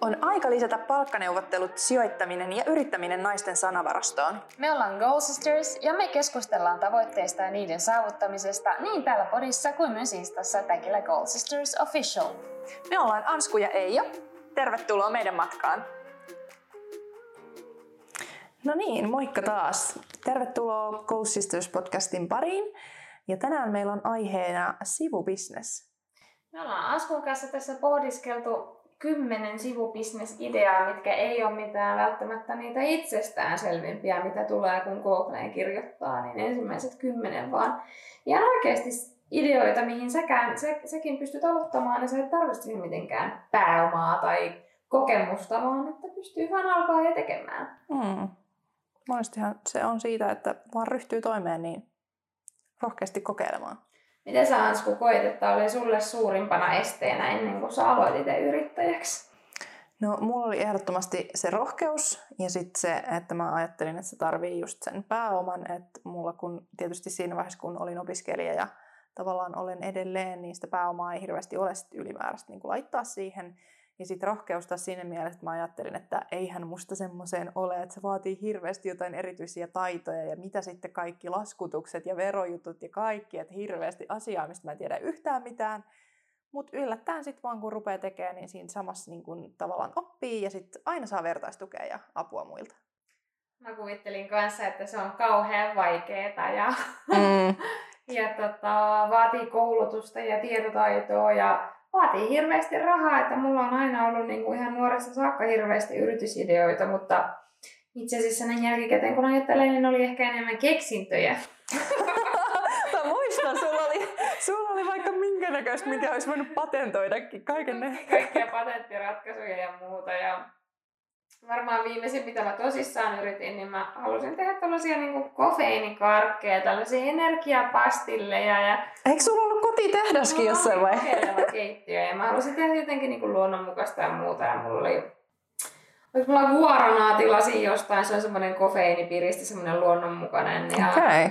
On aika lisätä palkkaneuvottelut, sijoittaminen ja yrittäminen naisten sanavarastoon. Me ollaan Goal Sisters ja me keskustellaan tavoitteista ja niiden saavuttamisesta niin täällä podissa kuin myös Instassa tagillä Goal Sisters Official. Me ollaan Ansku ja Eija. Tervetuloa meidän matkaan. No niin, moikka taas. Tervetuloa Goal Sisters podcastin pariin. Ja tänään meillä on aiheena sivubisnes. Me ollaan Askun kanssa tässä pohdiskeltu kymmenen sivubisnesideaa, mitkä ei ole mitään välttämättä niitä itsestäänselvimpiä, mitä tulee kun Googleen kirjoittaa, niin ensimmäiset kymmenen vaan ihan oikeasti ideoita, mihin säkään, sä, säkin pystyt aloittamaan, ja sä et tarvitse mitenkään pääomaa tai kokemusta, vaan että pystyy vaan alkaa ja tekemään. Hmm. Monestihan se on siitä, että vaan ryhtyy toimeen, niin rohkeasti kokeilemaan. Miten sä Ansku koit, että oli sulle suurimpana esteenä ennen kuin sä aloitit yrittäjäksi? No mulla oli ehdottomasti se rohkeus ja sitten se, että mä ajattelin, että se tarvii just sen pääoman, että mulla kun tietysti siinä vaiheessa kun olin opiskelija ja tavallaan olen edelleen, niin sitä pääomaa ei hirveästi ole sit ylimääräistä niin laittaa siihen. Ja sitten rohkeus taas siinä mielessä, että mä ajattelin, että eihän musta semmoiseen ole, että se vaatii hirveästi jotain erityisiä taitoja ja mitä sitten kaikki laskutukset ja verojutut ja kaikki, että hirveästi asiaa, mistä mä en tiedä yhtään mitään. Mutta yllättäen sitten vaan kun rupeaa tekemään, niin siinä samassa niin kun tavallaan oppii ja sitten aina saa vertaistukea ja apua muilta. Mä kuvittelin kanssa, että se on kauhean vaikeeta ja, mm. ja tota, vaatii koulutusta ja tietotaitoa ja vaatii hirveästi rahaa, että mulla on aina ollut niin kuin ihan nuoresta saakka hirveästi yritysideoita, mutta itse asiassa näin jälkikäteen kun ajattelen, niin oli ehkä enemmän keksintöjä. Mä muistan, sulla oli, sulla oli vaikka minkä näköistä, mikä olisi voinut patentoidakin kaiken ne. Kaikkia patenttiratkaisuja ja muuta. Ja varmaan viimeisin, mitä mä tosissaan yritin, niin mä halusin tehdä tällaisia niin kofeiinikarkkeja, tällaisia energiapastilleja. Ja... Eikö sulla ollut kotitehdaskin no, jossain vai? keittiö ja mä halusin tehdä jotenkin niin kuin luonnonmukaista ja muuta. Ja mulla oli Olis mulla guaranaa tilasin jostain, se on semmoinen kofeiinipiristi, semmoinen luonnonmukainen. Ja, okay.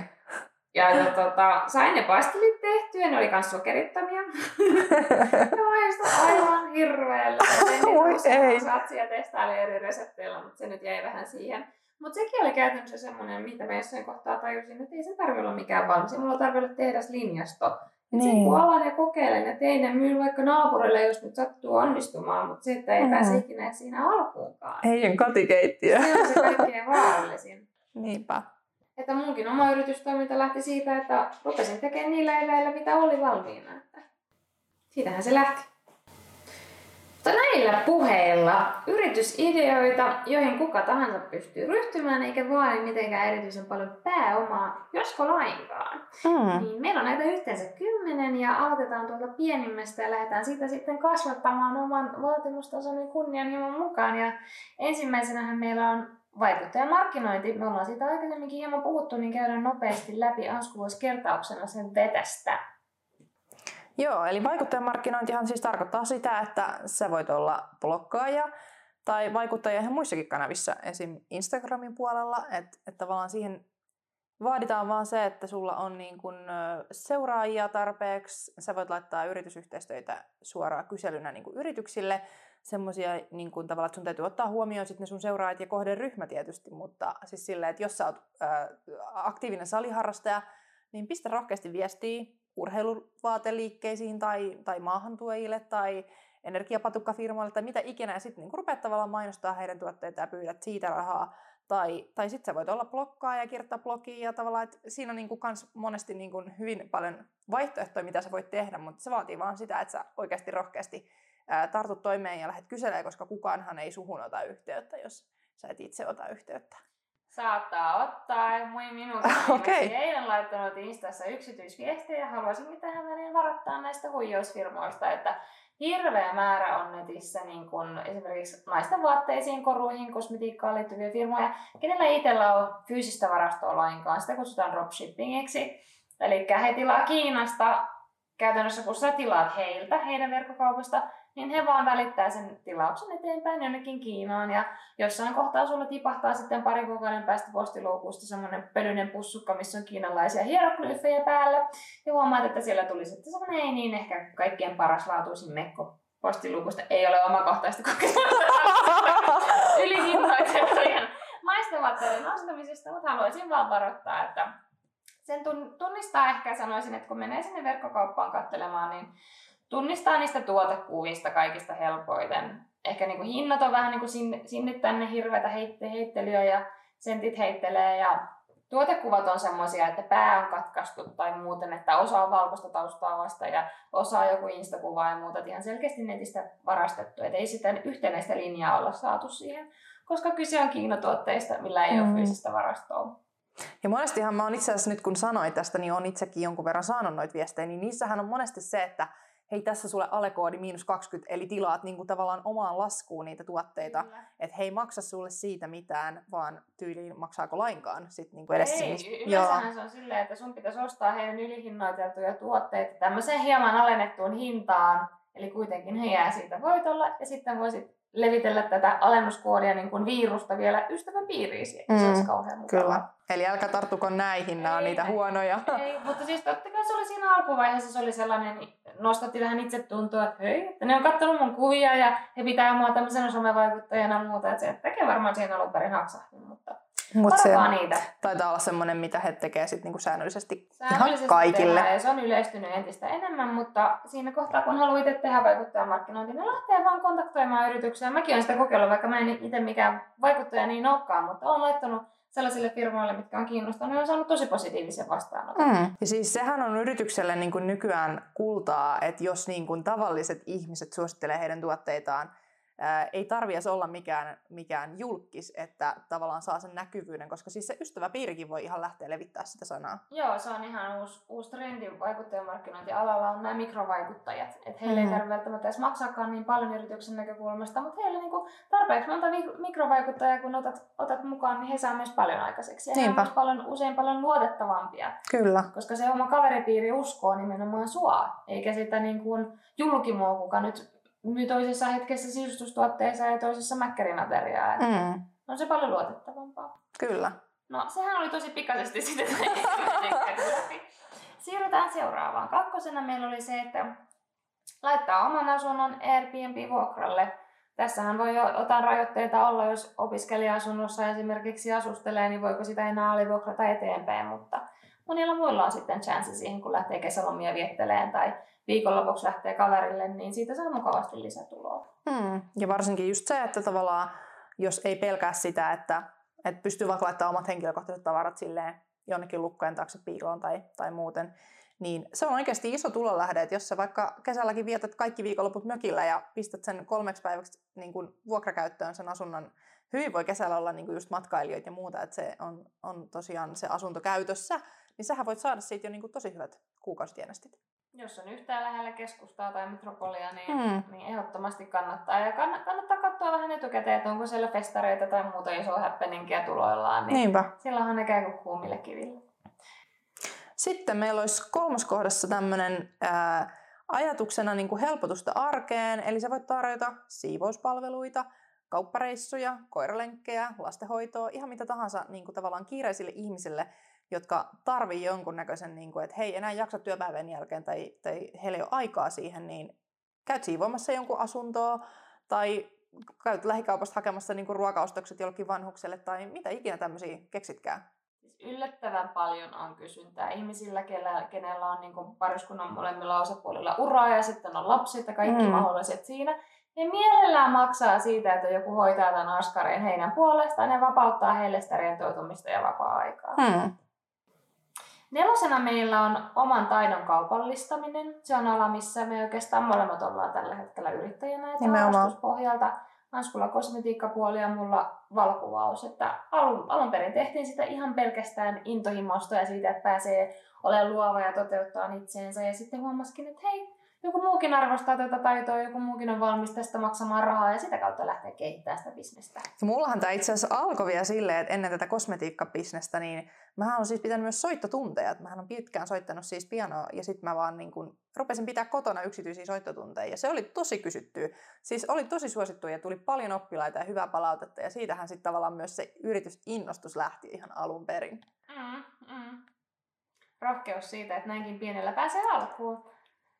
ja, ja tota, sain ne pastilit tehtyä, ne oli myös sokerittomia. ja maistui aivan hirveellä. Voi ei. Satsia testaili eri resepteillä, mutta se nyt jäi vähän siihen. Mutta sekin oli käytännössä semmoinen, mitä mä jossain kohtaa tajusin, että ei se tarvitse olla mikään valmis. Mulla tarvitse olla tehdaslinjasto. Niin. kun alan ja kokeilen ja tein ja myyn vaikka naapurille, jos nyt sattuu onnistumaan, mutta se, että ei mm. pääse ikinä siinä alkuunkaan. Ei on kotikeittiö. Se on se kaikkein vaarallisin. Niinpä. Että munkin oma yritystoiminta lähti siitä, että rupesin tekemään niillä eväillä, mitä oli valmiina. Siitähän se lähti. Mutta näillä puheilla yritysideoita, joihin kuka tahansa pystyy ryhtymään, eikä vaadi mitenkään erityisen paljon pääomaa, josko lainkaan. Mm. Niin meillä on näitä yhteensä kymmenen ja aloitetaan tuolta pienimmästä ja lähdetään siitä sitten kasvattamaan oman vaatimustason ja kunnianhimon mukaan. Ja ensimmäisenähän meillä on vaikuttajamarkkinointi. Me ollaan siitä aikaisemminkin hieman puhuttu, niin käydään nopeasti läpi. Ansku voisi kertauksena sen vetästä. Joo, eli vaikuttajamarkkinointihan siis tarkoittaa sitä, että sä voit olla blokkaaja tai vaikuttaja ihan muissakin kanavissa, esim. Instagramin puolella, että et tavallaan siihen vaaditaan vaan se, että sulla on niin kun seuraajia tarpeeksi, sä voit laittaa yritysyhteistyötä suoraan kyselynä niin yrityksille, semmoisia niin kun, tavallaan, että sun täytyy ottaa huomioon sit ne sun seuraajat ja kohderyhmä tietysti, mutta siis silleen, että jos sä oot ää, aktiivinen saliharrastaja, niin pistä rohkeasti viestiä urheiluvaateliikkeisiin tai, tai maahantuojille tai energiapatukkafirmoille tai mitä ikinä, ja sitten niin rupeat tavallaan mainostaa heidän tuotteita ja pyydät siitä rahaa. Tai, tai sitten sä voit olla blokkaa ja kirjoittaa blogia ja tavallaan, että siinä on niin kuin kans monesti niin kuin hyvin paljon vaihtoehtoja, mitä sä voit tehdä, mutta se vaatii vaan sitä, että sä oikeasti rohkeasti tartut toimeen ja lähdet kyselemään, koska kukaanhan ei suhun ota yhteyttä, jos sä et itse ota yhteyttä. Saattaa ottaa. Moi minun okay. eilen laittanut Instassa yksityisviestejä. Haluaisinkin tähän väliin varoittaa näistä huijausfirmoista, että hirveä määrä on netissä niin kun esimerkiksi naisten vaatteisiin, koruihin, kosmetiikkaan liittyviä firmoja, kenellä itsellä on fyysistä varastoa lainkaan. Sitä kutsutaan dropshippingiksi. Eli he tilaa Kiinasta käytännössä kun sä tilaat heiltä, heidän verkkokaupasta, niin he vaan välittää sen tilauksen eteenpäin jonnekin Kiinaan. Ja jossain kohtaa sulla tipahtaa sitten pari kuukauden päästä postiloukusta semmoinen pölyinen pussukka, missä on kiinalaisia hieroglyfejä päällä. Ja huomaat, että siellä tuli sitten semmoinen ei niin ehkä kaikkien paras laatuisin mekko postilukusta ei ole omakohtaista kokemusta ylihinnoiteltujen maistuvatteiden ostamisesta, mutta haluaisin vaan varoittaa, että sen tunnistaa ehkä sanoisin, että kun menee sinne verkkokauppaan katselemaan, niin tunnistaa niistä tuotekuvista kaikista helpoiten. Ehkä niin kuin hinnat on vähän niin kuin sinne, sinne tänne hirveätä heitte, heittelyä ja sentit heittelee ja tuotekuvat on semmoisia, että pää on katkaistu tai muuten, että osa on valkoista taustaa vasta ja osa on joku instakuva ja muuta. Ihan selkeästi netistä varastettu, että ei sitä yhtenäistä linjaa olla saatu siihen, koska kyse on Kiinatuotteista, millä ei mm. ole fyysistä varastoa. Ja monestihan mä oon itse asiassa nyt kun sanoin tästä, niin on itsekin jonkun verran saanut noita viestejä, niin niissähän on monesti se, että hei tässä sulle alekoodi miinus 20, eli tilaat niin kuin tavallaan omaan laskuun niitä tuotteita, että hei maksa sulle siitä mitään, vaan tyyliin maksaako lainkaan sit niin kuin edes Ei, yleensähän se on silleen, että sun pitäisi ostaa heidän ylihinnoiteltuja tuotteita tämmöiseen hieman alennettuun hintaan, eli kuitenkin he jää siitä voitolla, ja sitten voisit levitellä tätä alennuskoodia niin kuin virusta vielä ystävän piiriin. Mm, se olisi kauhean mukavaa. Kyllä. Eli älkää tarttuko näihin, nämä on niitä huonoja. Ei, mutta siis totta kai se oli siinä alkuvaiheessa, se oli sellainen, nostatti vähän itse tuntua, että hei, että ne on katsonut mun kuvia ja he pitää mua tämmöisenä somevaikuttajana ja muuta, että se tekee varmaan siihen alun perin haksahdin, mutta Mut se niitä. taitaa olla semmoinen, mitä he tekee sit niinku säännöllisesti, säännöllisesti ihan kaikille. Tehdään, ja se on yleistynyt entistä enemmän, mutta siinä kohtaa, kun haluaa itse tehdä vaikuttajamarkkinointia, niin lähtee vaan kontaktoimaan yrityksiä. Mäkin olen sitä kokeillut, vaikka mä en itse mikään vaikuttaja niin olekaan, mutta olen laittanut sellaisille firmoille, mitkä on kiinnostuneet, on saanut tosi positiivisen vastaanoton. Mm. Ja siis sehän on yritykselle niin kuin nykyään kultaa, että jos niin kuin tavalliset ihmiset suosittelee heidän tuotteitaan, ää, ei tarvitse olla mikään, mikään julkis, että tavallaan saa sen näkyvyyden, koska siis se ystäväpiirikin voi ihan lähteä levittää sitä sanaa. Joo, se on ihan uusi, uusi trendi vaikuttajamarkkinointialalla on nämä mikrovaikuttajat. Että heille mm. ei tarvitse välttämättä edes maksaakaan niin paljon yrityksen näkökulmasta, mutta heille niinku tarpeeksi monta mikrovaikuttajaa, kun otat, otat mukaan, niin he saa myös paljon aikaiseksi. Ja Niinpä. he on paljon, usein paljon luotettavampia. Kyllä. Koska se oma kaveripiiri uskoo nimenomaan sua, eikä sitä niin kuin julkimoa, kuka nyt myy toisessa hetkessä sisustustuotteissa ja toisessa mäkkärinateriaa. Mm. On se paljon luotettavampaa. Kyllä. No, sehän oli tosi pikaisesti sitten Siirrytään seuraavaan. Kakkosena meillä oli se, että laittaa oman asunnon Airbnb-vuokralle. Tässähän voi jotain rajoitteita olla, jos opiskelija-asunnossa esimerkiksi asustelee, niin voiko sitä enää alivuokrata eteenpäin, mutta monilla muilla on sitten chanssi siihen, kun lähtee kesälomia vietteleen tai viikonlopuksi lähtee kaverille, niin siitä saa mukavasti lisätuloa. Mm. Ja varsinkin just se, että tavallaan jos ei pelkää sitä, että, että pystyy vaikka laittamaan omat henkilökohtaiset tavarat silleen jonnekin lukkojen taakse piiloon tai, tai muuten, niin se on oikeasti iso tulonlähde, että jos sä vaikka kesälläkin vietät kaikki viikonloput mökillä ja pistät sen kolmeksi päiväksi niin kuin vuokrakäyttöön sen asunnon, hyvin voi kesällä olla niin kuin just matkailijoita ja muuta, että se on, on tosiaan se asunto käytössä, niin sähän voit saada siitä jo niin kuin tosi hyvät kuukausitienestit. Jos on yhtään lähellä keskustaa tai metropolia, niin, mm. niin ehdottomasti kannattaa. Ja kann- kannattaa katsoa vähän etukäteen, että onko siellä festareita tai muuta isoa happeningia tuloillaan. Niin Niinpä. Silloinhan ne käy kuin kuumille kiville. Sitten meillä olisi kolmoskohdassa tämmöinen ajatuksena niin kuin helpotusta arkeen, eli sä voit tarjota siivouspalveluita, kauppareissuja, koiralenkkejä, lastenhoitoa, ihan mitä tahansa niin kuin tavallaan kiireisille ihmisille, jotka tarvii jonkunnäköisen, niin kuin, että hei, enää jaksa työpäivän jälkeen tai, tai heillä ei ole aikaa siihen, niin käyt siivoamassa jonkun asuntoa tai käyt lähikaupasta hakemassa niin ruokaostokset jollekin vanhukselle tai mitä ikinä tämmöisiä keksitkään. Siis yllättävän paljon on kysyntää ihmisillä, kenellä, on niin pariskunnan molemmilla osapuolilla uraa ja sitten on lapset ja kaikki mm. mahdolliset siinä. Ne mielellään maksaa siitä, että joku hoitaa tämän askareen heidän puolestaan ja vapauttaa heille sitä rentoutumista ja vapaa-aikaa. Mm. Nelosena meillä on oman taidon kaupallistaminen. Se on ala, missä me oikeastaan molemmat ollaan tällä hetkellä yrittäjänä. Ja pohjalta Anskulla kosmetiikkapuoli ja mulla valokuvaus. Että alun, alun perin tehtiin sitä ihan pelkästään intohimosta ja siitä, että pääsee olemaan luova ja toteuttaa itseensä. Ja sitten huomasikin, että hei, joku muukin arvostaa tätä taitoa, joku muukin on valmis tästä maksamaan rahaa ja sitä kautta lähtee kehittämään sitä bisnestä. Ja mullahan tämä itse asiassa alkoi vielä silleen, että ennen tätä kosmetiikkabisnestä, niin mä on siis pitänyt myös soittotunteja. Mä on pitkään soittanut siis pianoa ja sitten mä vaan niin kun rupesin pitää kotona yksityisiä soittotunteja ja se oli tosi kysytty. Siis oli tosi suosittu ja tuli paljon oppilaita ja hyvää palautetta ja siitähän sitten tavallaan myös se yritysinnostus lähti ihan alun perin. Mm, mm. Rohkeus siitä, että näinkin pienellä pääsee alkuun.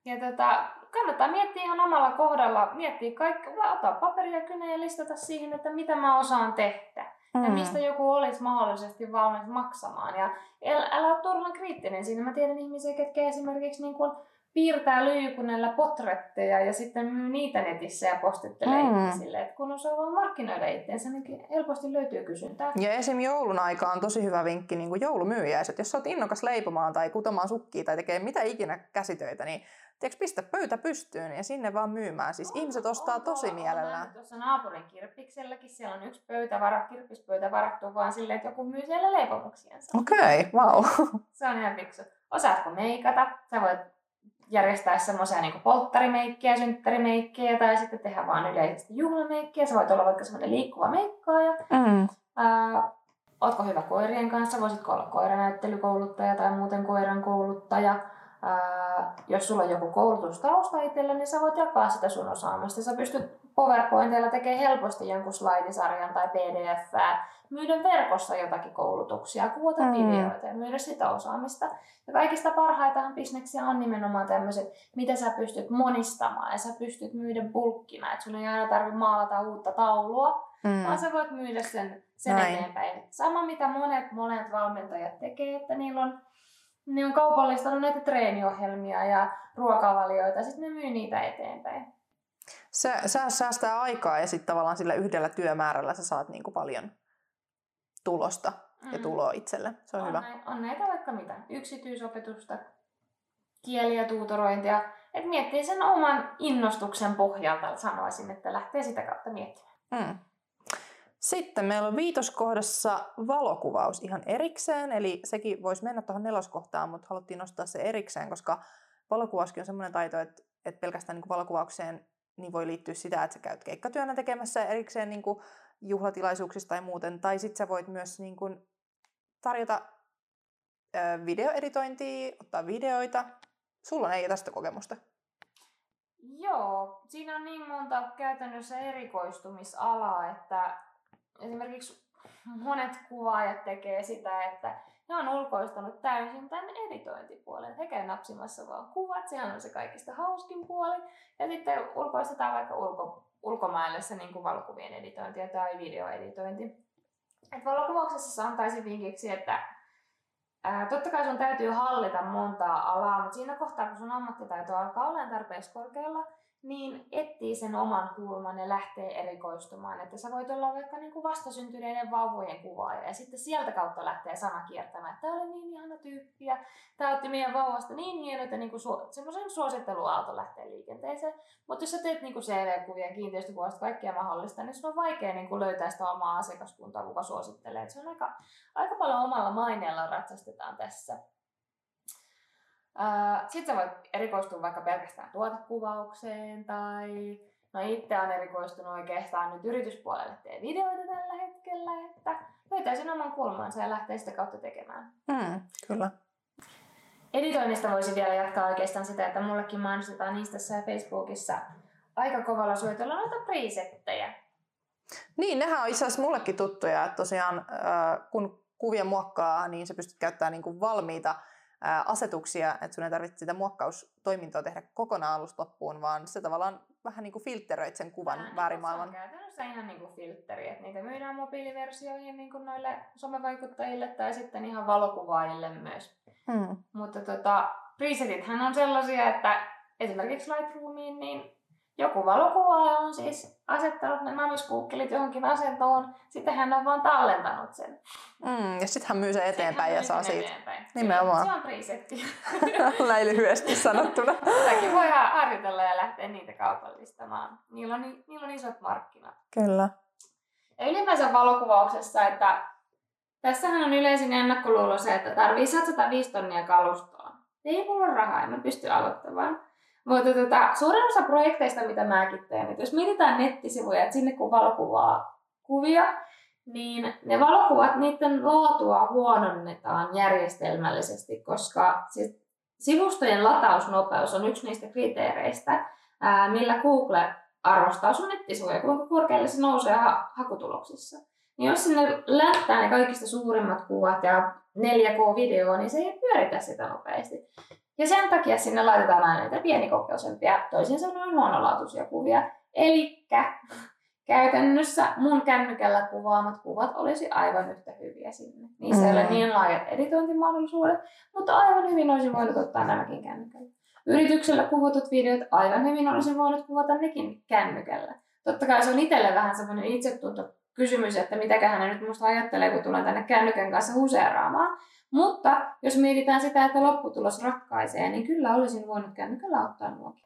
Ja tota, kannattaa miettiä ihan omalla kohdalla, miettiä kaikki, ottaa paperia ja kynä ja listata siihen, että mitä mä osaan tehdä. Mm. Ja mistä joku olisi mahdollisesti valmis maksamaan. Ja älä ole turhan kriittinen siinä. Mä tiedän ihmisiä, ketkä esimerkiksi niin kuin piirtää lyijykunnella potretteja ja sitten myy niitä netissä ja postittelee mm. ihmisille. Et kun osaa vaan markkinoida itseensä, niin helposti löytyy kysyntää. Ja esim. joulun aika on tosi hyvä vinkki niin kuin joulumyyjäiset. Jos sä oot innokas leipomaan tai kutomaan sukkia tai tekee mitä ikinä käsitöitä, niin tiedätkö, pistä pöytä pystyyn ja sinne vaan myymään. Siis on, ihmiset ostaa on, tosi on, mielellään. On, tuossa naapurin kirppikselläkin siellä on yksi pöytä, kirppispöytä varattu vaan silleen, että joku myy siellä leipomuksiansa. Okei, okay, wow. Se on ihan fiksu. Osaatko meikata? Sä voit järjestää semmoisia niin polttarimeikkejä, synttärimeikkejä tai sitten tehdä vaan yleisesti juhlameikkiä. Sä voit olla vaikka semmoinen liikkuva meikkaaja. Mm. Ää, ootko hyvä koirien kanssa? Voisitko olla koiranäyttelykouluttaja tai muuten koiran kouluttaja? Ää, jos sulla on joku koulutustausta itsellä, niin sä voit jakaa sitä sun osaamista. Sä pystyt PowerPointilla tekemään helposti jonkun slaidisarjan tai pdf myydä verkossa jotakin koulutuksia, kuvata mm. videoita ja myydä sitä osaamista. Ja kaikista parhaitahan bisneksiä on nimenomaan tämmöiset, mitä sä pystyt monistamaan ja sä pystyt myydä bulkkina. Että sun ei aina tarvitse maalata uutta taulua, mm. vaan sä voit myydä sen, sen eteenpäin. Sama mitä monet, monet valmentajat tekee, että niillä on ne on kaupallistanut näitä treeniohjelmia ja ruokavalioita, ja sitten ne myy niitä eteenpäin. Se, sä säästää aikaa ja sitten tavallaan sillä yhdellä työmäärällä sä saat niinku paljon tulosta mm. ja tuloa itselle. Se on, on hyvä. Näin, on näitä vaikka mitä. Yksityisopetusta, kieliä, tuutorointia. Että miettii sen oman innostuksen pohjalta, sanoisin, että lähtee sitä kautta miettimään. Mm. Sitten meillä on viitoskohdassa valokuvaus ihan erikseen, eli sekin voisi mennä tuohon neloskohtaan, mutta haluttiin nostaa se erikseen, koska valokuvauskin on semmoinen taito, että, että pelkästään niin valokuvaukseen niin voi liittyä sitä, että sä käyt keikkatyönä tekemässä erikseen niin kuin juhlatilaisuuksissa tai muuten, tai sitten sä voit myös niin kuin tarjota ö, videoeditointia, ottaa videoita. Sulla ei tästä kokemusta. Joo, siinä on niin monta käytännössä erikoistumisalaa, että esimerkiksi monet kuvaajat tekee sitä, että ne on ulkoistanut täysin tämän editointipuolen. He käy napsimassa vaan kuvat, sehän on se kaikista hauskin puoli. Ja sitten ulkoistetaan vaikka ulko, ulkomaille se niin kuin valokuvien editointi tai videoeditointi. Et valokuvauksessa antaisin vinkiksi, että ää, totta kai sun täytyy hallita montaa alaa, mutta siinä kohtaa, kun sun ammattitaito alkaa olla tarpeeksi korkealla, niin etsii sen oman kulman ja lähtee erikoistumaan. Että sä voit olla vaikka niin kuin vastasyntyneiden vauvojen kuvaaja ja sitten sieltä kautta lähtee sana kiertämään, että tämä oli niin ihana tyyppi ja tämä otti meidän vauvasta niin hieno, että niin kuin semmoisen suositteluaalto lähtee liikenteeseen. Mutta jos sä teet niin kuin CV-kuvia, kiinteistökuvasta, kaikkea mahdollista, niin sun on vaikea niin kuin löytää sitä omaa asiakaskuntaa, kuka suosittelee. Et se on aika, aika paljon omalla maineella ratsastetaan tässä. Sitten sä voit erikoistua vaikka pelkästään tuotekuvaukseen tai no itse on erikoistunut oikeastaan nyt yrityspuolelle tee videoita tällä hetkellä, että löytää sen oman kulmansa ja lähtee sitä kautta tekemään. Mm, kyllä. Editoinnista voisi vielä jatkaa oikeastaan sitä, että mullekin mainostetaan Instassa ja Facebookissa aika kovalla suojatolla noita presettejä. Niin, nehän on itse asiassa mullekin tuttuja, että tosiaan kun kuvia muokkaa, niin se pystyt käyttämään niin kuin valmiita asetuksia, että sun ei tarvitse sitä muokkaustoimintoa tehdä kokonaan alusta loppuun, vaan se tavallaan vähän niin kuin filtteröit sen kuvan Vähän väärimaailman. Se on käytännössä ihan niin kuin filtteri, että niitä myydään mobiiliversioihin niin kuin noille somevaikuttajille tai sitten ihan valokuvaajille myös. Hmm. Mutta tota, presetithän on sellaisia, että esimerkiksi Lightroomiin, niin joku valokuvaaja on siis asettanut ne namiskuukkelit johonkin asentoon, sitten hän on vaan tallentanut sen. Mm, ja sitten hän myy sen eteenpäin ja saa siitä. Eteenpäin. Nimenomaan. Se on presetti. Näin lyhyesti sanottuna. Sitäkin voi harjoitella ja lähteä niitä kaupallistamaan. Niillä on, niillä on isot markkinat. Kyllä. Ja ylipäänsä valokuvauksessa, että tässähän on yleisin ennakkoluulo se, että tarvii satsata 5 tonnia kalustoon. Ei mulla ole rahaa, en mä pysty aloittamaan. Mutta tota, suurin osa projekteista, mitä mäkin teen, että jos mietitään nettisivuja, että sinne kun valokuvaa kuvia, niin ne valokuvat, niiden laatua huononnetaan järjestelmällisesti, koska siis sivustojen latausnopeus on yksi niistä kriteereistä, millä Google arvostaa sun nettisivuja, kuinka korkealle se nousee ha- hakutuloksissa. Niin jos sinne lähtää ne kaikista suurimmat kuvat ja 4K-video, niin se ei pyöritä sitä nopeasti. Ja sen takia sinne laitetaan aina niitä pienikokoisempia, toisin sanoen huonolaatuisia kuvia. Eli käytännössä mun kännykällä kuvaamat kuvat olisi aivan yhtä hyviä sinne. Niissä mm. ei ole mm. niin laajat editointimahdollisuudet, mutta aivan hyvin olisin voinut ottaa nämäkin kännykällä. Yrityksellä kuvatut videot aivan hyvin olisin voinut kuvata nekin kännykällä. Totta kai se on itselle vähän semmoinen itsetunto kysymys, että mitäköhän hän nyt musta ajattelee, kun tulen tänne kännykän kanssa huseeraamaan. Mutta jos mietitään sitä, että lopputulos rakkaisee, niin kyllä olisin voinut kännykällä ottaa nuokin.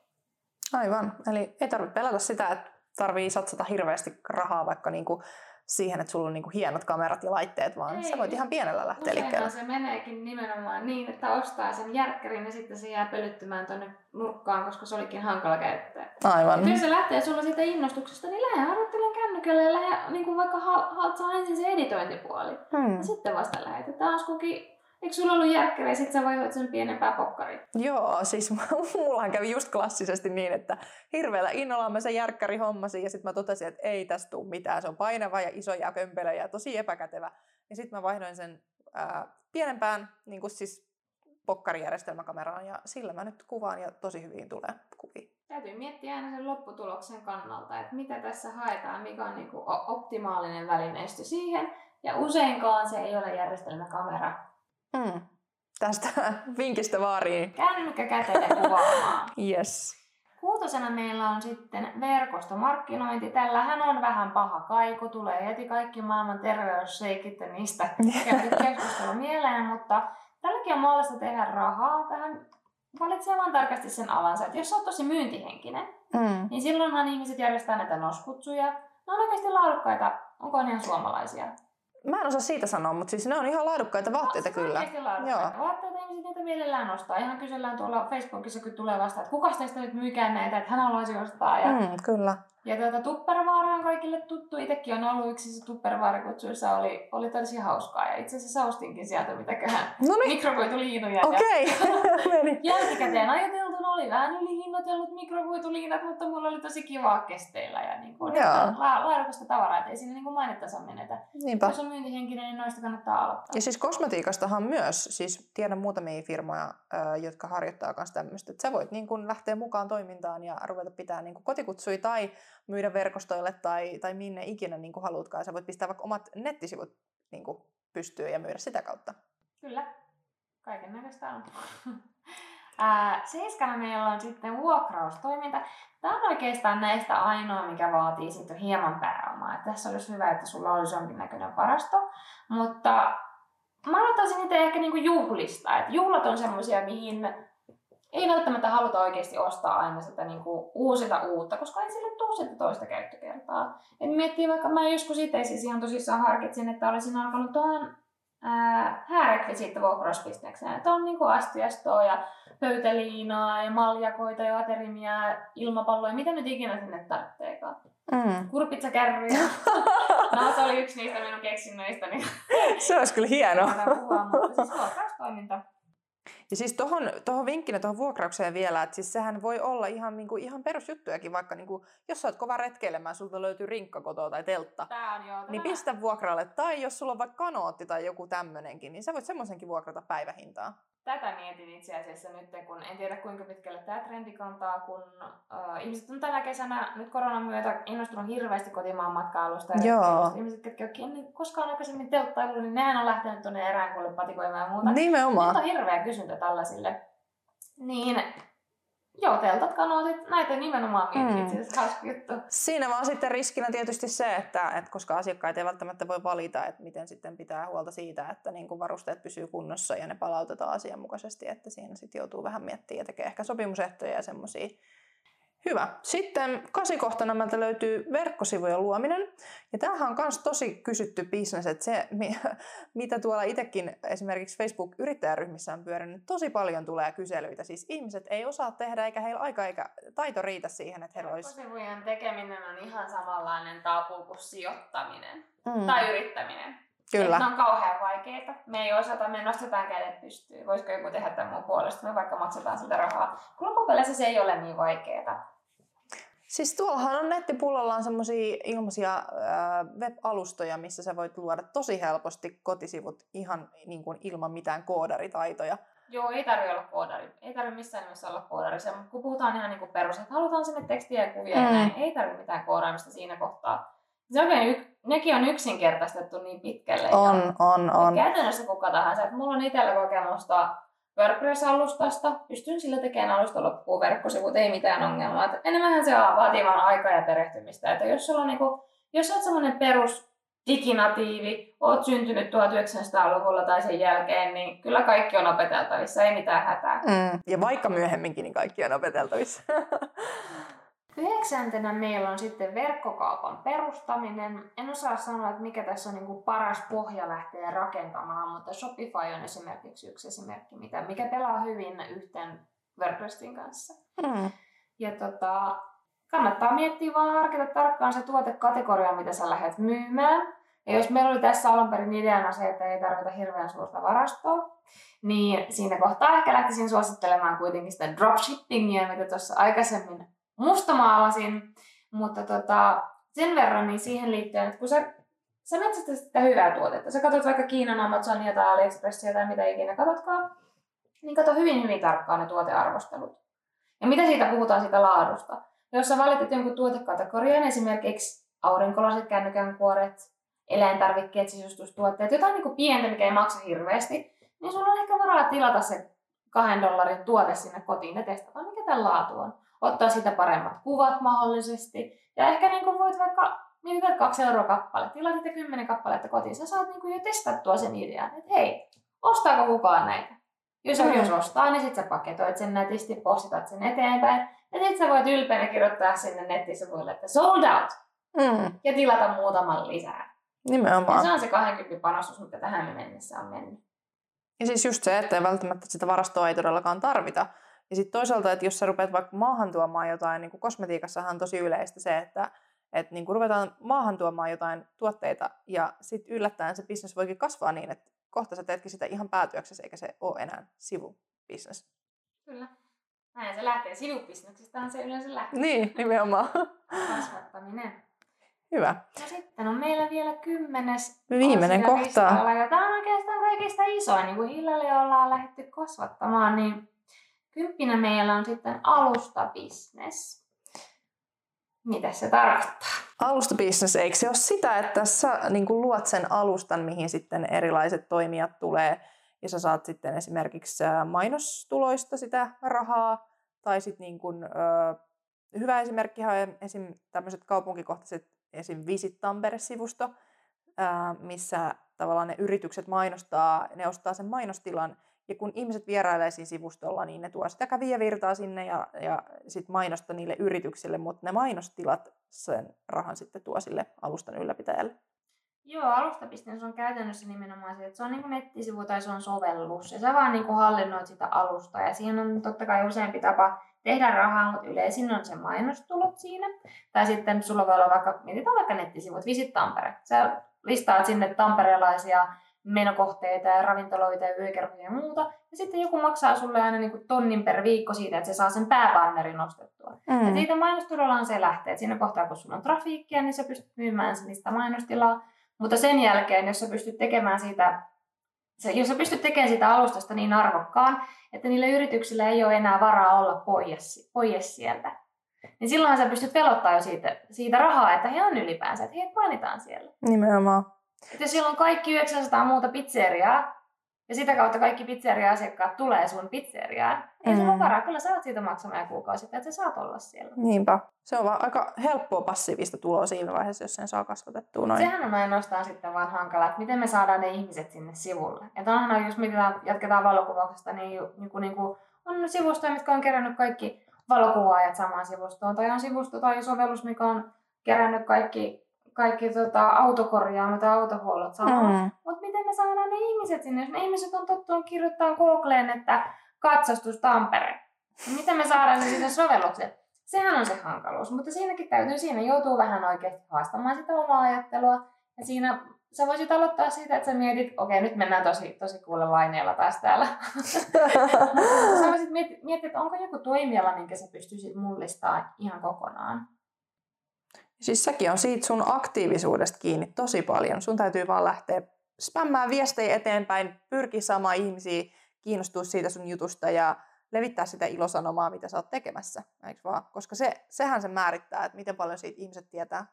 Aivan. Eli ei tarvitse pelata sitä, että tarvii satsata hirveästi rahaa vaikka niinku siihen, että sulla on niinku hienot kamerat ja laitteet, vaan Ei, sä voit ihan pienellä lähteä liikkeelle. se meneekin nimenomaan niin, että ostaa sen järkkärin ja sitten se jää pölyttymään tuonne nurkkaan, koska se olikin hankala käyttää. Aivan. Ja jos se lähtee sulla siitä innostuksesta, niin lähde harjoittelemaan kännykällä ja lähde niin kuin vaikka ha- saa ensin se editointipuoli. Hmm. Ja sitten vasta lähetetään kukin Eikö sulla ollut järkkäri ja sitten sä vaihoit sen pienempää pokkari? Joo, siis mullahan kävi just klassisesti niin, että hirveällä innolla mä sen järkkäri hommasin ja sitten mä totesin, että ei tästä tule mitään. Se on painava ja iso ja kömpelö ja tosi epäkätevä. Ja sitten mä vaihdoin sen ää, pienempään niin kuin siis pokkarijärjestelmäkameraan ja sillä mä nyt kuvaan ja tosi hyvin tulee kuvia. Täytyy miettiä aina sen lopputuloksen kannalta, että mitä tässä haetaan, mikä on niin kuin optimaalinen välineistö siihen. Ja useinkaan se ei ole järjestelmäkamera, Mm. Tästä vinkistä vaariin. Kännykkä käteen kuvaamaan. yes. Kuutosena meillä on sitten verkostomarkkinointi. Tällähän on vähän paha kaiku, tulee heti kaikki maailman terveysseikit ja niistä keskustelu mieleen, mutta tälläkin on mahdollista tehdä rahaa vähän valitsee vaan tarkasti sen alansa. Että jos olet tosi myyntihenkinen, mm. niin silloinhan ihmiset järjestää näitä noskutsuja. Ne on oikeasti laadukkaita. Onko ne ihan suomalaisia? Mä en osaa siitä sanoa, mutta siis ne on ihan laadukkaita vaatteita no, kyllä. Joo. Vaatteita ihmiset niitä mielellään ostaa. Ihan kysellään tuolla Facebookissa, kun tulee vasta, että kuka teistä nyt myykään näitä, että hän haluaisi ostaa. Ja, mm, kyllä. Ja tuota, Tupperware on kaikille tuttu. Itsekin on ollut yksi se Tupperware-kutsuissa, oli, oli tosi hauskaa. Ja itse asiassa ostinkin sieltä mitäköhän mikrovoituliinuja. Okei, okay. Jälkikäteen ajateltuna oli vähän ylihinnoitellut mikrovoituliinat, mutta mulla oli tosi kiva kesteillä ja niin kuin, la- laadukasta tavaraa, että ei siinä niin mainittansa menetä. Niinpä. Jos on myyntihenkinen, niin noista kannattaa aloittaa. Ja siis kosmetiikastahan myös, siis tiedän muutamia firmoja, jotka harjoittaa myös tämmöistä, että sä voit niin kuin lähteä mukaan toimintaan ja ruveta pitää niin kuin kotikutsui tai myydä verkostoille tai, tai minne ikinä niin kuin haluatkaan. Sä voit pistää vaikka omat nettisivut niin kuin pystyyn ja myydä sitä kautta. Kyllä, kaiken näköistä on. Seiskana meillä on sitten vuokraustoiminta. Tämä on oikeastaan näistä ainoa, mikä vaatii sitten hieman pääomaa. Tässä olisi hyvä, että sulla olisi jonkinnäköinen varasto. Mutta mä aloittaisin itse ehkä niinku juhlista. Et juhlat on semmoisia, mihin ei välttämättä haluta oikeasti ostaa aina sitä niinku uusita uutta, koska ei sille tule sitä toista käyttökertaa. Et miettii vaikka, mä joskus itse siis ihan tosissaan harkitsin, että olisin alkanut tuohon häärekvisiittovuokrausbisnekseen. Että on niinku astiastoa ja pöytäliinaa ja maljakoita ja aterimia, ilmapalloja, mitä nyt ikinä sinne tarvitseekaan. Mm. Kurpitsakärryjä. no, se oli yksi niistä minun keksinnöistä. Niin se olisi kyllä hienoa. Puhua, mutta siis vuokraustoiminta ja siis tuohon, tohon vinkkinä tuohon vuokraukseen vielä, että siis sehän voi olla ihan, niinku, ihan perusjuttujakin, vaikka niinku, jos sä oot kova retkeilemään, sulta löytyy rinkkakoto tai teltta, Tää on joo, niin pistä vuokralle. Tai jos sulla on vaikka kanootti tai joku tämmönenkin, niin sä voit semmoisenkin vuokrata päivähintaa. Tätä mietin itse asiassa nyt, kun en tiedä kuinka pitkälle tämä trendi kantaa, kun uh, ihmiset on tänä kesänä nyt koronan myötä innostunut hirveästi kotimaan matkailusta. Joo. Ihmiset, jotka ei koskaan aikaisemmin telttailu, niin nehän on lähtenyt tuonne eräänkuolle patikoimaan ja muuta. Nimenomaan. Nyt on hirveä kysyntä tällaisille. Niin Joo, teltat, kanootit, näitä nimenomaan mietin, mm. siis hauska juttu. Siinä vaan sitten riskinä tietysti se, että, että koska asiakkaat ei välttämättä voi valita, että miten sitten pitää huolta siitä, että niin kuin varusteet pysyy kunnossa ja ne palautetaan asianmukaisesti, että siinä sitten joutuu vähän miettimään ja tekee ehkä sopimusehtoja ja semmoisia Hyvä. Sitten kasikohtana meiltä löytyy verkkosivujen luominen. Ja tämähän on myös tosi kysytty bisnes, että se, mitä tuolla itsekin esimerkiksi Facebook-yrittäjäryhmissä on pyörinyt, tosi paljon tulee kyselyitä. Siis ihmiset ei osaa tehdä, eikä heillä aika eikä taito riitä siihen, että heillä olisi... Verkkosivujen tekeminen on ihan samanlainen tapu kuin sijoittaminen mm. tai yrittäminen. Kyllä. ne on kauhean vaikeita. Me ei osata, me nostetaan kädet pystyyn. Voisiko joku tehdä tämän mun puolesta? Me vaikka maksetaan sitä rahaa. Kun loppupeleissä se ei ole niin vaikeaa. Siis tuollahan on nettipullollaan semmoisia ilmaisia web-alustoja, missä sä voit luoda tosi helposti kotisivut ihan niin kuin ilman mitään koodaritaitoja. Joo, ei tarvitse olla koodari. Ei tarvitse missään nimessä olla koodari. Se, kun puhutaan ihan niin perus, että halutaan sinne tekstiä ja kuvia mm. ja näin, ei tarvitse mitään koodaamista siinä kohtaa. Se oikein, y- nekin on yksinkertaistettu niin pitkälle. On, ja, on, on. Käytännössä kuka tahansa. Että mulla on itsellä kokemusta WordPress-alustasta. Pystyn sillä tekemään alusta loppuun verkkosivut, ei mitään ongelmaa. Enemmän se vaatii vaan aikaa ja perehtymistä. Että jos sulla on niinku, jos olet semmoinen perus diginatiivi, oot syntynyt 1900-luvulla tai sen jälkeen, niin kyllä kaikki on opeteltavissa, ei mitään hätää. Mm. Ja vaikka myöhemminkin, niin kaikki on opeteltavissa. Yhdeksäntenä meillä on sitten verkkokaupan perustaminen. En osaa sanoa, että mikä tässä on niin kuin paras pohja lähteä rakentamaan, mutta Shopify on esimerkiksi yksi esimerkki, mitä, mikä pelaa hyvin yhteen WordPressin kanssa. Mm. Ja tota, kannattaa miettiä vaan harkita tarkkaan se tuotekategoria, mitä sä lähdet myymään. Ja jos meillä oli tässä alun perin ideana se, että ei tarvita hirveän suurta varastoa, niin siinä kohtaa ehkä lähtisin suosittelemaan kuitenkin sitä dropshippingia, mitä tuossa aikaisemmin mustamaalasin. Mutta tota, sen verran niin siihen liittyen, että kun sä, sä metsästät sitä hyvää tuotetta, sä katsot vaikka Kiinan Amazonia tai AliExpressia tai mitä ikinä katsotkaan, niin kato hyvin hyvin tarkkaan ne tuotearvostelut. Ja mitä siitä puhutaan siitä laadusta. Jos sä valitet jonkun tuotekategorian, esimerkiksi aurinkolasit, kännykän kuoret, eläintarvikkeet, sisustustuotteet, jotain niin kuin pientä, mikä ei maksa hirveästi, niin sulla on ehkä varaa tilata se kahden dollarin tuote sinne kotiin ja testata, mikä tämän laatu on. Ottaa sitä paremmat kuvat mahdollisesti. Ja ehkä niin kuin voit vaikka mietitään kaksi euroa kappale, tilaat niitä kymmenen kappaletta kotiin, sä saat niin kuin jo testattua sen idean, että hei, ostaako kukaan näitä? Jos, mm. jos ostaa, niin sitten sä paketoit sen nätisti, postitat sen eteenpäin. Ja sitten sä voit ylpeänä kirjoittaa sinne nettisivuille, että sold out. Mm. Ja tilata muutaman lisää. Nimenomaan. Ja se on se 20 panostus, mikä tähän mennessä on mennyt. Ja siis just se, että välttämättä sitä varastoa ei todellakaan tarvita. Ja sitten toisaalta, että jos sä rupeat vaikka maahan tuomaan jotain, niin kuin kosmetiikassahan on tosi yleistä se, että että niin kuin ruvetaan maahan tuomaan jotain tuotteita ja sitten yllättäen se bisnes voikin kasvaa niin, että kohta sä teetkin sitä ihan päätyöksessä, eikä se ole enää sivubisnes. Kyllä. Näin se lähtee. Sivubisneksestähän se yleensä lähtee. Niin, nimenomaan. Kasvattaminen. Hyvä. Ja sitten on meillä vielä kymmenes Viimeinen kohta. Ja tämä on oikeastaan kaikista isoin, niin kuin Hillelle ollaan lähdetty kasvattamaan, niin kymppinä meillä on sitten alustabisnes. Mitä se tarkoittaa? Alustabisnes, eikö se ole sitä, että sä niin kuin luot sen alustan, mihin sitten erilaiset toimijat tulee ja sä saat sitten esimerkiksi mainostuloista sitä rahaa tai sitten niin kuin, ö, hyvä esimerkki on esim. tämmöiset kaupunkikohtaiset esim. Visit Tampere-sivusto, missä tavallaan ne yritykset mainostaa, ne ostaa sen mainostilan ja kun ihmiset vierailee siinä sivustolla, niin ne tuo sitä kävijävirtaa sinne ja, ja sit mainosta niille yrityksille, mutta ne mainostilat sen rahan sitten tuo sille alustan ylläpitäjälle. Joo, alustabisnes on käytännössä nimenomaan se, että se on niin nettisivu tai se on sovellus. Ja sä vaan niin hallinnoit sitä alusta. Ja siinä on totta kai useampi tapa tehdä rahaa, mutta yleisin on se mainostulot siinä. Tai sitten sulla voi olla vaikka, mietitään vaikka nettisivut, Visit Tampere. Sä listaat sinne tamperelaisia menokohteita ja ravintoloita ja yökerhoja ja muuta. Ja sitten joku maksaa sulle aina niin kuin tonnin per viikko siitä, että se saa sen pääbannerin nostettua. Mm. Ja siitä mainostulollaan se lähtee. Et siinä kohtaa, kun sulla on trafiikkia, niin sä pystyt myymään niistä mainostilaa. Mutta sen jälkeen, jos sä pystyt tekemään siitä se, jos sä pystyt tekemään sitä alustasta niin arvokkaan, että niille yrityksille ei ole enää varaa olla pois, pois sieltä, niin silloin sä pystyt pelottaa jo siitä, siitä rahaa, että he on ylipäänsä, että heidät mainitaan siellä. Nimenomaan. Että jos siellä on kaikki 900 muuta pizzeriaa, ja sitä kautta kaikki pizzeria-asiakkaat tulee sun pizzeriaan. Mm. sulla varaa, kyllä sä oot siitä maksamaan kuukausi, että sä saat olla siellä. Niinpä. Se on vaan aika helppoa passiivista tuloa siinä vaiheessa, jos sen saa kasvatettua noin. Sehän on ainoastaan sitten vaan hankala, että miten me saadaan ne ihmiset sinne sivulle. Että onhan, jos mietitään, jatketaan valokuvauksesta, niin, niin, kuin, niin kuin, on sivustoja, mitkä on kerännyt kaikki valokuvaajat samaan sivustoon. Tai on sivusto tai sovellus, mikä on kerännyt kaikki kaikki tota, autokorjaamot ja autohuollot samaan. Mm. Mutta miten me saadaan ne ihmiset sinne? Jos ne ihmiset on tottunut kirjoittaa Googleen, että katsastus Tampere. Niin miten me saadaan ne sinne sovellukset? Sehän on se hankaluus, mutta siinäkin täytyy, siinä joutuu vähän oikeasti haastamaan sitä omaa ajattelua. Ja siinä sä voisit aloittaa siitä, että sä mietit, okei nyt mennään tosi, tosi kuulla laineella taas täällä. sä voisit miettiä, että onko joku toimiala, minkä sä pystyisit mullistamaan ihan kokonaan. Siis sekin on siitä sun aktiivisuudesta kiinni tosi paljon. Sun täytyy vaan lähteä spämmään viestejä eteenpäin, pyrki saamaan ihmisiä kiinnostua siitä sun jutusta ja levittää sitä ilosanomaa, mitä sä oot tekemässä, eikö vaan? Koska se, sehän se määrittää, että miten paljon siitä ihmiset tietää.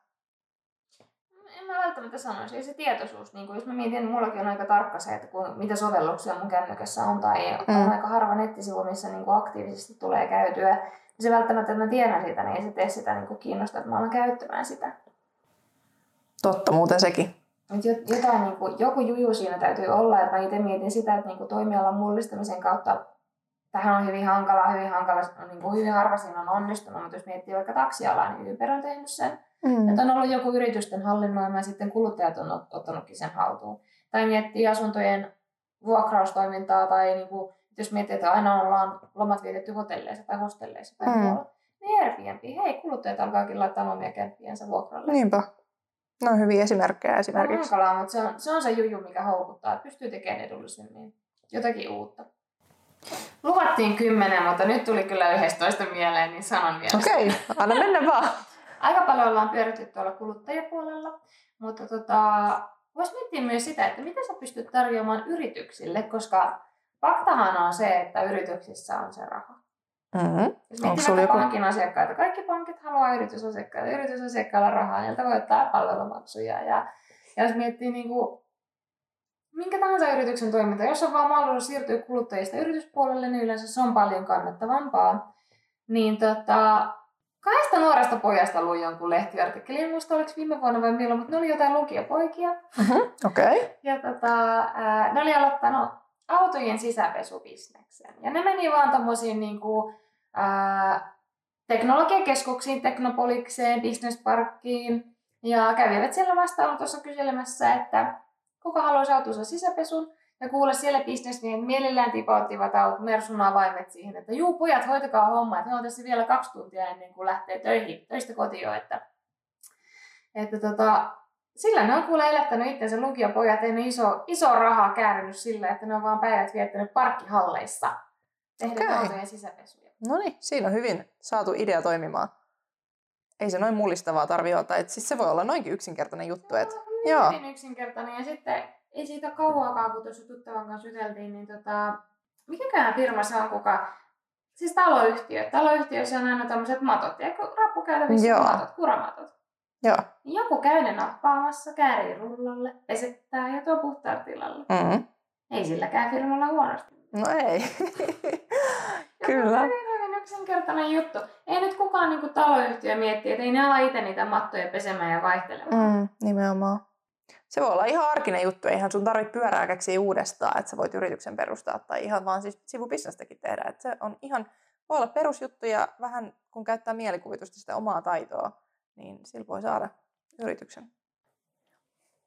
En mä välttämättä sanoisi. Ja se tietoisuus, niin kun jos mä mietin, mullakin on aika tarkka se, että kun, mitä sovelluksia mun kännykässä on, tai mm. on aika harva nettisivu, missä niin aktiivisesti tulee käytyä, se välttämättä, että mä tiedän sitä, niin ei se tee sitä niin kiinnostaa, että mä alan käyttämään sitä. Totta, muuten sekin. Jotain, niin kuin, joku juju siinä täytyy olla, että mä itse mietin sitä, että niin kuin toimialan mullistamisen kautta tähän on hyvin hankala, hyvin hankala, niin kuin hyvin harva siinä on onnistunut, mutta jos miettii vaikka taksialaa, niin Uber on tehnyt sen. Mm. Että on ollut joku yritysten hallinnoima ja sitten kuluttajat on ottanutkin sen haltuun. Tai miettii asuntojen vuokraustoimintaa tai niin kuin, jos miettii, että aina ollaan lomat vietetty hotelleissa tai hostelleissa tai mm. muualla, niin Airbnb, hei, kuluttajat alkaakin laittaa omia kämppiänsä vuokralle. Niinpä. No hyviä esimerkkejä esimerkiksi. On hankalaa, mutta se on, se on se juju, mikä houkuttaa, että pystyy tekemään edullisemmin jotakin uutta. Luvattiin kymmenen, mutta nyt tuli kyllä 11 mieleen, niin sanon vielä. Okei, okay, anna mennä vaan. Aika paljon ollaan pyöritty tuolla kuluttajapuolella, mutta tota, voisi miettiä myös sitä, että miten sä pystyt tarjoamaan yrityksille, koska faktahan on se, että yrityksissä on se raha. Mm-hmm. Jos miettii vaikka joku... pankin asiakkaita, kaikki pankit haluaa yritysasiakkaita, yritysasiakkailla rahaa, niiltä voi ottaa palvelumaksuja. Ja, ja jos miettii niin kuin minkä tahansa yrityksen toiminta, jos on vaan mahdollisuus siirtyä kuluttajista yrityspuolelle, niin yleensä se on paljon kannattavampaa. Niin tota, kahdesta nuoresta pojasta luin jonkun lehtiartikkelin, en muista oliko viime vuonna vai milloin, mutta ne oli jotain lukijapoikia. Mm-hmm, Okei. Okay. Ja tota, ää, ne oli aloittanut autojen sisäpesubisneksen. Ja ne meni vaan tommosiin niinku, ää, teknologiakeskuksiin, Teknopolikseen, Businessparkkiin. Ja kävivät siellä vastaanotossa kyselemässä, että kuka haluaisi autonsa sisäpesun. Ja kuule siellä bisnesmiehet mielellään tipauttivat aut Mersun avaimet siihen, että juu pojat, hoitakaa homma, että he on tässä vielä kaksi tuntia ennen kuin lähtee töihin, töistä kotiin. Että, että tota, sillä ne on kuule elättänyt itsensä lukijapojat, ei ne iso, iso rahaa käännyt sillä, että ne on vaan päivät viettänyt parkkihalleissa tehdä okay. autojen sisäpesuja. No niin, siinä on hyvin saatu idea toimimaan. Ei se noin mullistavaa tarvitse olla. Siis se voi olla noinkin yksinkertainen juttu. Että... Joo. hyvin yksinkertainen. Ja sitten ei siitä kauaakaan, kun tuossa tuttavan kanssa juteltiin, niin tota, mikäkään firma se on, kuka Siis taloyhtiö. Taloyhtiössä on aina tämmöiset matot, ja rappukäytävissä Joo. matot, kuramatot. Joo. Niin joku käy ne nappaamassa, käärii rullalle, pesettää ja tuo puhtaalle tilalle. Mm-hmm. Ei silläkään firmalla huonosti. No ei. Kyllä. Hyvin, hyvin yksinkertainen juttu. Ei nyt kukaan niin kuin taloyhtiö mietti, että ei ne ala itse niitä mattoja pesemään ja vaihtelemaan. Mm, nimenomaan se voi olla ihan arkinen juttu, eihän sun tarvitse pyörää keksiä uudestaan, että sä voit yrityksen perustaa tai ihan vaan siis sivubisnestäkin tehdä. Että se on ihan, voi olla perusjuttu ja vähän kun käyttää mielikuvitusta sitä omaa taitoa, niin sillä voi saada yrityksen.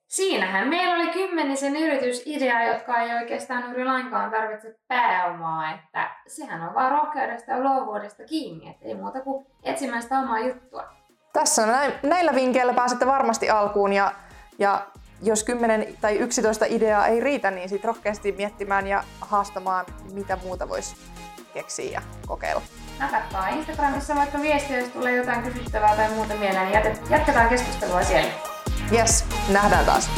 Siinähän meillä oli kymmenisen yritysideaa, jotka ei oikeastaan juuri lainkaan tarvitse pääomaa, että sehän on vaan rohkeudesta ja luovuudesta kiinni, että ei muuta kuin etsimään sitä omaa juttua. Tässä näillä vinkkeillä pääsette varmasti alkuun ja, ja jos 10 tai 11 ideaa ei riitä, niin sitten rohkeasti miettimään ja haastamaan, mitä muuta voisi keksiä ja kokeilla. Nakatkaa Instagramissa vaikka viestiä, jos tulee jotain kysyttävää tai muuta mieleen, niin jatketaan keskustelua siellä. Yes, nähdään taas.